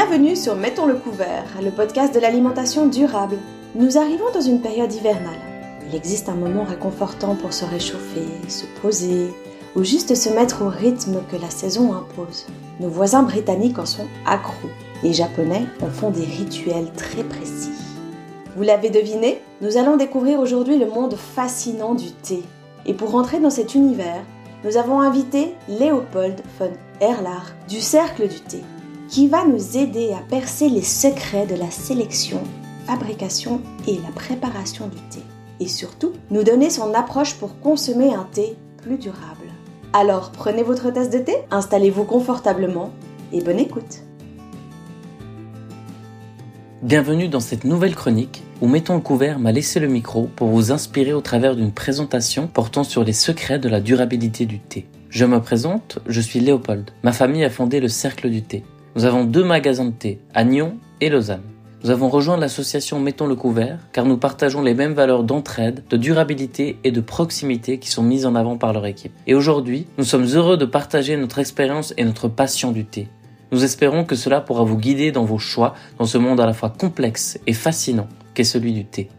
Bienvenue sur Mettons le couvert, le podcast de l'alimentation durable. Nous arrivons dans une période hivernale. Il existe un moment réconfortant pour se réchauffer, se poser ou juste se mettre au rythme que la saison impose. Nos voisins britanniques en sont accros. Les Japonais en font des rituels très précis. Vous l'avez deviné, nous allons découvrir aujourd'hui le monde fascinant du thé. Et pour rentrer dans cet univers, nous avons invité Léopold von Erlach du Cercle du thé, qui va nous aider à percer les secrets de la sélection, fabrication et la préparation du thé. Et surtout, nous donner son approche pour consommer un thé plus durable. Alors prenez votre tasse de thé, installez-vous confortablement et bonne écoute. Bienvenue dans cette nouvelle chronique où Mettons le couvert m'a laissé le micro pour vous inspirer au travers d'une présentation portant sur les secrets de la durabilité du thé. Je me présente, je suis Léopold. Ma famille a fondé le Cercle du thé. Nous avons deux magasins de thé, à Nyon et Lausanne. Nous avons rejoint l'association Mettons le couvert car nous partageons les mêmes valeurs d'entraide, de durabilité et de proximité qui sont mises en avant par leur équipe. Et aujourd'hui, nous sommes heureux de partager notre expérience et notre passion du thé. Nous espérons que cela pourra vous guider dans vos choix dans ce monde à la fois complexe et fascinant qu'est celui du thé.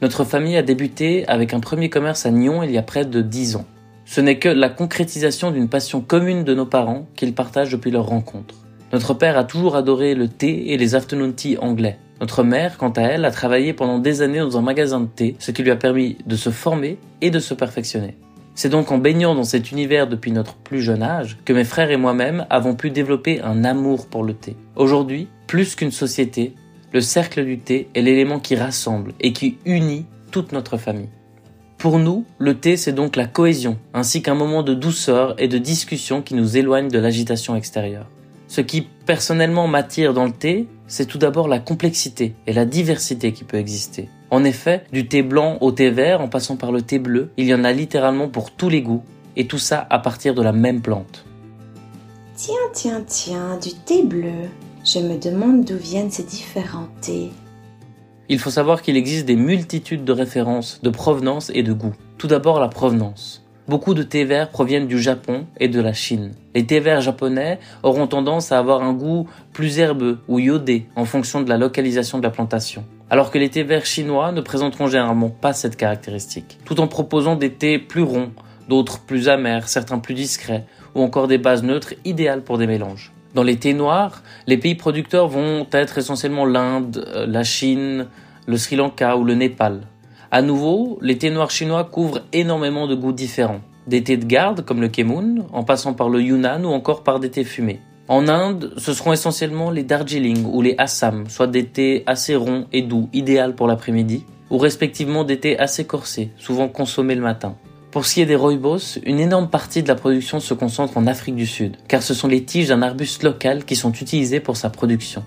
Notre famille a débuté avec un premier commerce à Nyon il y a près de 10 ans. Ce n'est que la concrétisation d'une passion commune de nos parents qu'ils partagent depuis leur rencontre. Notre père a toujours adoré le thé et les afternoon tea anglais. Notre mère, quant à elle, a travaillé pendant des années dans un magasin de thé, ce qui lui a permis de se former et de se perfectionner. C'est donc en baignant dans cet univers depuis notre plus jeune âge que mes frères et moi-même avons pu développer un amour pour le thé. Aujourd'hui, plus qu'une société, le cercle du thé est l'élément qui rassemble et qui unit toute notre famille. Pour nous, le thé c'est donc la cohésion, ainsi qu'un moment de douceur et de discussion qui nous éloigne de l'agitation extérieure. Ce qui personnellement m'attire dans le thé, c'est tout d'abord la complexité et la diversité qui peut exister. En effet, du thé blanc au thé vert en passant par le thé bleu, il y en a littéralement pour tous les goûts, et tout ça à partir de la même plante. Tiens, tiens, tiens, du thé bleu. Je me demande d'où viennent ces différents thés. Il faut savoir qu'il existe des multitudes de références, de provenance et de goût. Tout d'abord la provenance. Beaucoup de thés verts proviennent du Japon et de la Chine. Les thés verts japonais auront tendance à avoir un goût plus herbeux ou iodé en fonction de la localisation de la plantation. Alors que les thés verts chinois ne présenteront généralement pas cette caractéristique, tout en proposant des thés plus ronds, d'autres plus amers, certains plus discrets, ou encore des bases neutres idéales pour des mélanges. Dans les thés noirs, les pays producteurs vont être essentiellement l'Inde, euh, la Chine, le Sri Lanka ou le Népal. À nouveau, les thés noirs chinois couvrent énormément de goûts différents. Des thés de garde comme le Kemun, en passant par le Yunnan ou encore par des thés fumés. En Inde, ce seront essentiellement les Darjeeling ou les Assam, soit des thés assez ronds et doux, idéal pour l'après-midi, ou respectivement des thés assez corsés, souvent consommés le matin. Pour ce qui est des rooibos, une énorme partie de la production se concentre en Afrique du Sud, car ce sont les tiges d'un arbuste local qui sont utilisées pour sa production.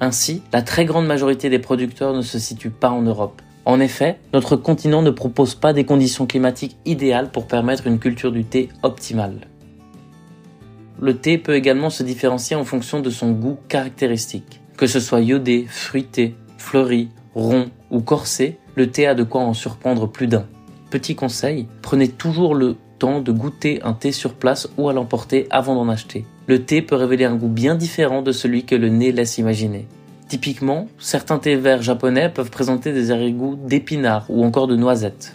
Ainsi, la très grande majorité des producteurs ne se situent pas en Europe, en effet, notre continent ne propose pas des conditions climatiques idéales pour permettre une culture du thé optimale. Le thé peut également se différencier en fonction de son goût caractéristique. Que ce soit iodé, fruité, fleuri, rond ou corsé, le thé a de quoi en surprendre plus d'un. Petit conseil, prenez toujours le temps de goûter un thé sur place ou à l'emporter avant d'en acheter. Le thé peut révéler un goût bien différent de celui que le nez laisse imaginer. Typiquement, certains thés verts japonais peuvent présenter des arrière-goûts d'épinards ou encore de noisettes.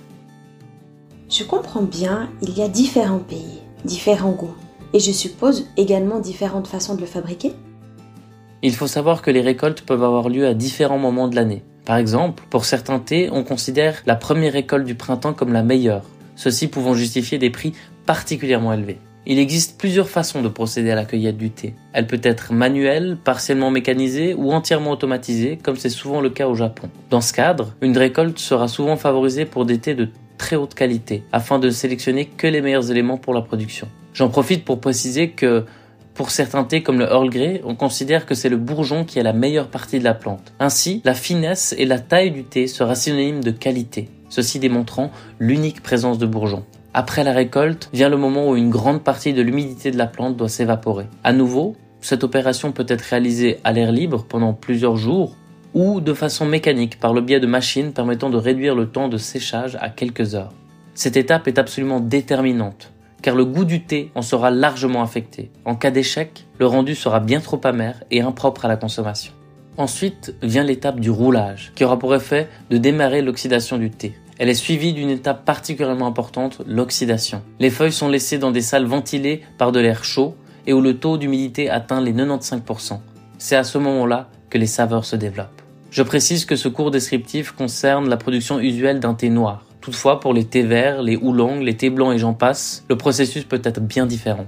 Je comprends bien, il y a différents pays, différents goûts, et je suppose également différentes façons de le fabriquer Il faut savoir que les récoltes peuvent avoir lieu à différents moments de l'année. Par exemple, pour certains thés, on considère la première récolte du printemps comme la meilleure, ceci pouvant justifier des prix particulièrement élevés. Il existe plusieurs façons de procéder à la cueillette du thé. Elle peut être manuelle, partiellement mécanisée ou entièrement automatisée, comme c'est souvent le cas au Japon. Dans ce cadre, une récolte sera souvent favorisée pour des thés de très haute qualité, afin de sélectionner que les meilleurs éléments pour la production. J'en profite pour préciser que pour certains thés comme le Earl Grey, on considère que c'est le bourgeon qui est la meilleure partie de la plante. Ainsi, la finesse et la taille du thé sera synonyme de qualité, ceci démontrant l'unique présence de bourgeon. Après la récolte, vient le moment où une grande partie de l'humidité de la plante doit s'évaporer. À nouveau, cette opération peut être réalisée à l'air libre pendant plusieurs jours ou de façon mécanique par le biais de machines permettant de réduire le temps de séchage à quelques heures. Cette étape est absolument déterminante car le goût du thé en sera largement affecté. En cas d'échec, le rendu sera bien trop amer et impropre à la consommation. Ensuite vient l'étape du roulage, qui aura pour effet de démarrer l'oxydation du thé. Elle est suivie d'une étape particulièrement importante, l'oxydation. Les feuilles sont laissées dans des salles ventilées par de l'air chaud et où le taux d'humidité atteint les 95%. C'est à ce moment-là que les saveurs se développent. Je précise que ce cours descriptif concerne la production usuelle d'un thé noir. Toutefois, pour les thés verts, les oolongs, les thés blancs et j'en passe, le processus peut être bien différent.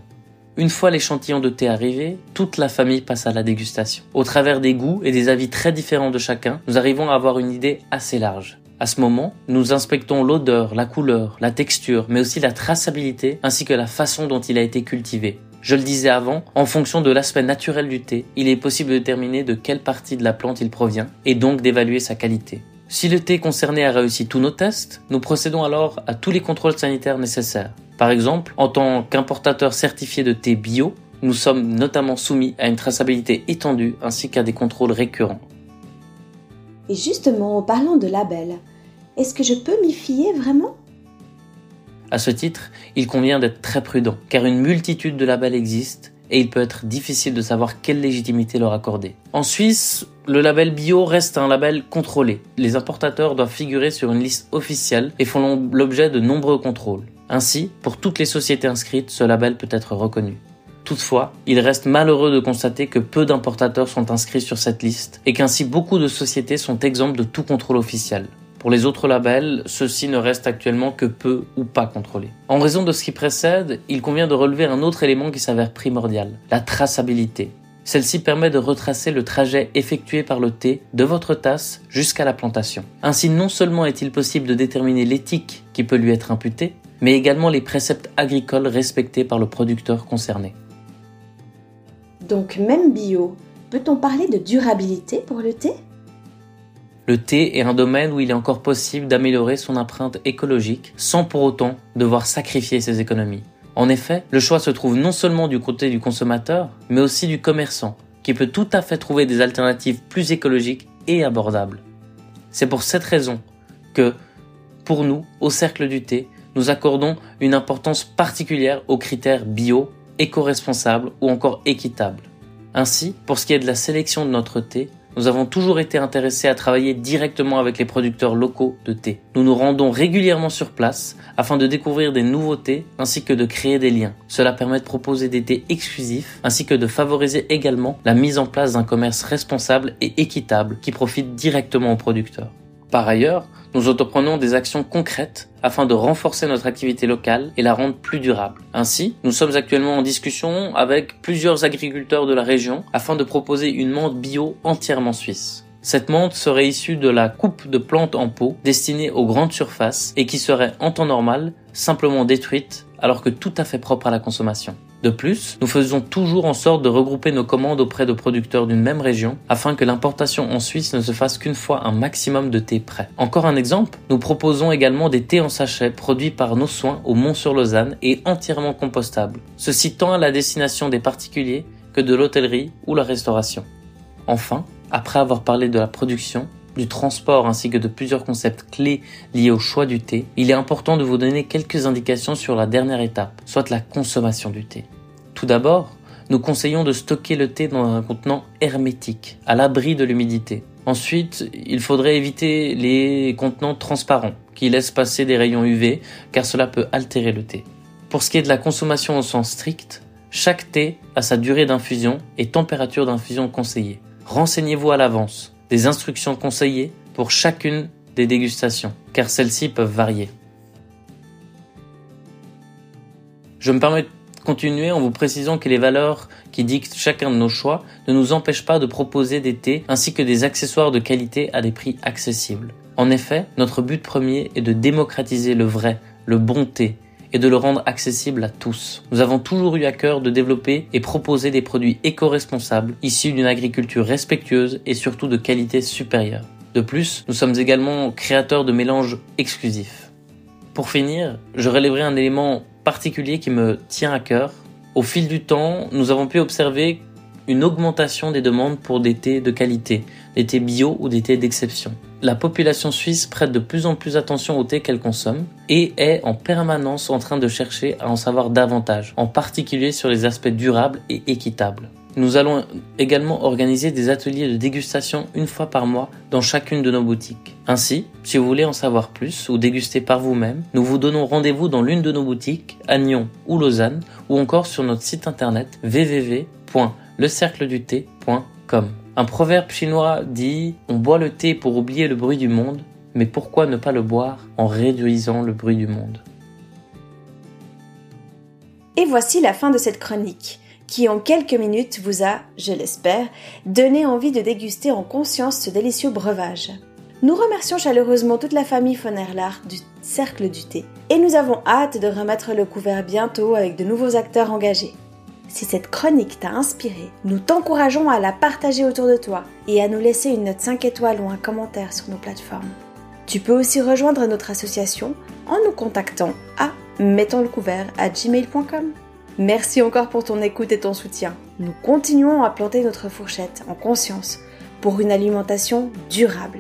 Une fois l'échantillon de thé arrivé, toute la famille passe à la dégustation. Au travers des goûts et des avis très différents de chacun, nous arrivons à avoir une idée assez large. À ce moment, nous inspectons l'odeur, la couleur, la texture, mais aussi la traçabilité ainsi que la façon dont il a été cultivé. Je le disais avant, en fonction de l'aspect naturel du thé, il est possible de déterminer de quelle partie de la plante il provient et donc d'évaluer sa qualité. Si le thé concerné a réussi tous nos tests, nous procédons alors à tous les contrôles sanitaires nécessaires. Par exemple, en tant qu'importateur certifié de thé bio, nous sommes notamment soumis à une traçabilité étendue ainsi qu'à des contrôles récurrents. Et justement, en parlant de label, est-ce que je peux m'y fier vraiment? À ce titre, il convient d'être très prudent, car une multitude de labels existe et il peut être difficile de savoir quelle légitimité leur accorder. En Suisse, le label bio reste un label contrôlé. Les importateurs doivent figurer sur une liste officielle et font l'objet de nombreux contrôles. Ainsi, pour toutes les sociétés inscrites, ce label peut être reconnu. Toutefois, il reste malheureux de constater que peu d'importateurs sont inscrits sur cette liste et qu'ainsi beaucoup de sociétés sont exemptes de tout contrôle officiel. Pour les autres labels, ceux-ci ne restent actuellement que peu ou pas contrôlés. En raison de ce qui précède, il convient de relever un autre élément qui s'avère primordial, la traçabilité. Celle-ci permet de retracer le trajet effectué par le thé de votre tasse jusqu'à la plantation. Ainsi, non seulement est-il possible de déterminer l'éthique qui peut lui être imputée, mais également les préceptes agricoles respectés par le producteur concerné. Donc même bio, peut-on parler de durabilité pour le thé? Le thé est un domaine où il est encore possible d'améliorer son empreinte écologique sans pour autant devoir sacrifier ses économies. En effet, le choix se trouve non seulement du côté du consommateur, mais aussi du commerçant, qui peut tout à fait trouver des alternatives plus écologiques et abordables. C'est pour cette raison que, pour nous, au Cercle du thé, nous accordons une importance particulière aux critères bio, éco-responsables ou encore équitables. Ainsi, pour ce qui est de la sélection de notre thé, nous avons toujours été intéressés à travailler directement avec les producteurs locaux de thé. Nous nous rendons régulièrement sur place afin de découvrir des nouveautés ainsi que de créer des liens. Cela permet de proposer des thés exclusifs ainsi que de favoriser également la mise en place d'un commerce responsable et équitable qui profite directement aux producteurs. Par ailleurs, nous entreprenons des actions concrètes afin de renforcer notre activité locale et la rendre plus durable. Ainsi, nous sommes actuellement en discussion avec plusieurs agriculteurs de la région afin de proposer une menthe bio entièrement suisse. Cette menthe serait issue de la coupe de plantes en pot destinée aux grandes surfaces et qui serait en temps normal simplement détruite alors que tout à fait propre à la consommation. De plus, nous faisons toujours en sorte de regrouper nos commandes auprès de producteurs d'une même région afin que l'importation en Suisse ne se fasse qu'une fois un maximum de thé prêt. Encore un exemple, nous proposons également des thés en sachet produits par nos soins au Mont-sur-Lausanne et entièrement compostables. Ceci tant à la destination des particuliers que de l'hôtellerie ou la restauration. Enfin, après avoir parlé de la production, du transport ainsi que de plusieurs concepts clés liés au choix du thé, il est important de vous donner quelques indications sur la dernière étape, soit la consommation du thé. Tout d'abord, nous conseillons de stocker le thé dans un contenant hermétique, à l'abri de l'humidité. Ensuite, il faudrait éviter les contenants transparents, qui laissent passer des rayons UV, car cela peut altérer le thé. Pour ce qui est de la consommation au sens strict, chaque thé a sa durée d'infusion et température d'infusion conseillée. Renseignez-vous à l'avance des instructions conseillées pour chacune des dégustations, car celles-ci peuvent varier. Je me permets de continuer en vous précisant que les valeurs qui dictent chacun de nos choix ne nous empêchent pas de proposer des thés ainsi que des accessoires de qualité à des prix accessibles. En effet, notre but premier est de démocratiser le vrai, le bon thé, et de le rendre accessible à tous. Nous avons toujours eu à cœur de développer et proposer des produits éco-responsables, issus d'une agriculture respectueuse et surtout de qualité supérieure. De plus, nous sommes également créateurs de mélanges exclusifs. Pour finir, je relèverai un élément particulier qui me tient à cœur. Au fil du temps, nous avons pu observer une augmentation des demandes pour des thés de qualité, des thés bio ou des thés d'exception. La population suisse prête de plus en plus attention au thé qu'elle consomme et est en permanence en train de chercher à en savoir davantage, en particulier sur les aspects durables et équitables. Nous allons également organiser des ateliers de dégustation une fois par mois dans chacune de nos boutiques. Ainsi, si vous voulez en savoir plus ou déguster par vous-même, nous vous donnons rendez-vous dans l'une de nos boutiques, à Nyon ou Lausanne, ou encore sur notre site internet www.lecercleduthé.com. Un proverbe chinois dit On boit le thé pour oublier le bruit du monde, mais pourquoi ne pas le boire en réduisant le bruit du monde? Et voici la fin de cette chronique qui en quelques minutes vous a, je l'espère, donné envie de déguster en conscience ce délicieux breuvage. Nous remercions chaleureusement toute la famille von Erlach du Cercle du Thé et nous avons hâte de remettre le couvert bientôt avec de nouveaux acteurs engagés. Si cette chronique t'a inspiré, nous t'encourageons à la partager autour de toi et à nous laisser une note 5 étoiles ou un commentaire sur nos plateformes. Tu peux aussi rejoindre notre association en nous contactant à mettons le couvert à gmail.com. Merci encore pour ton écoute et ton soutien. Nous continuons à planter notre fourchette en conscience pour une alimentation durable.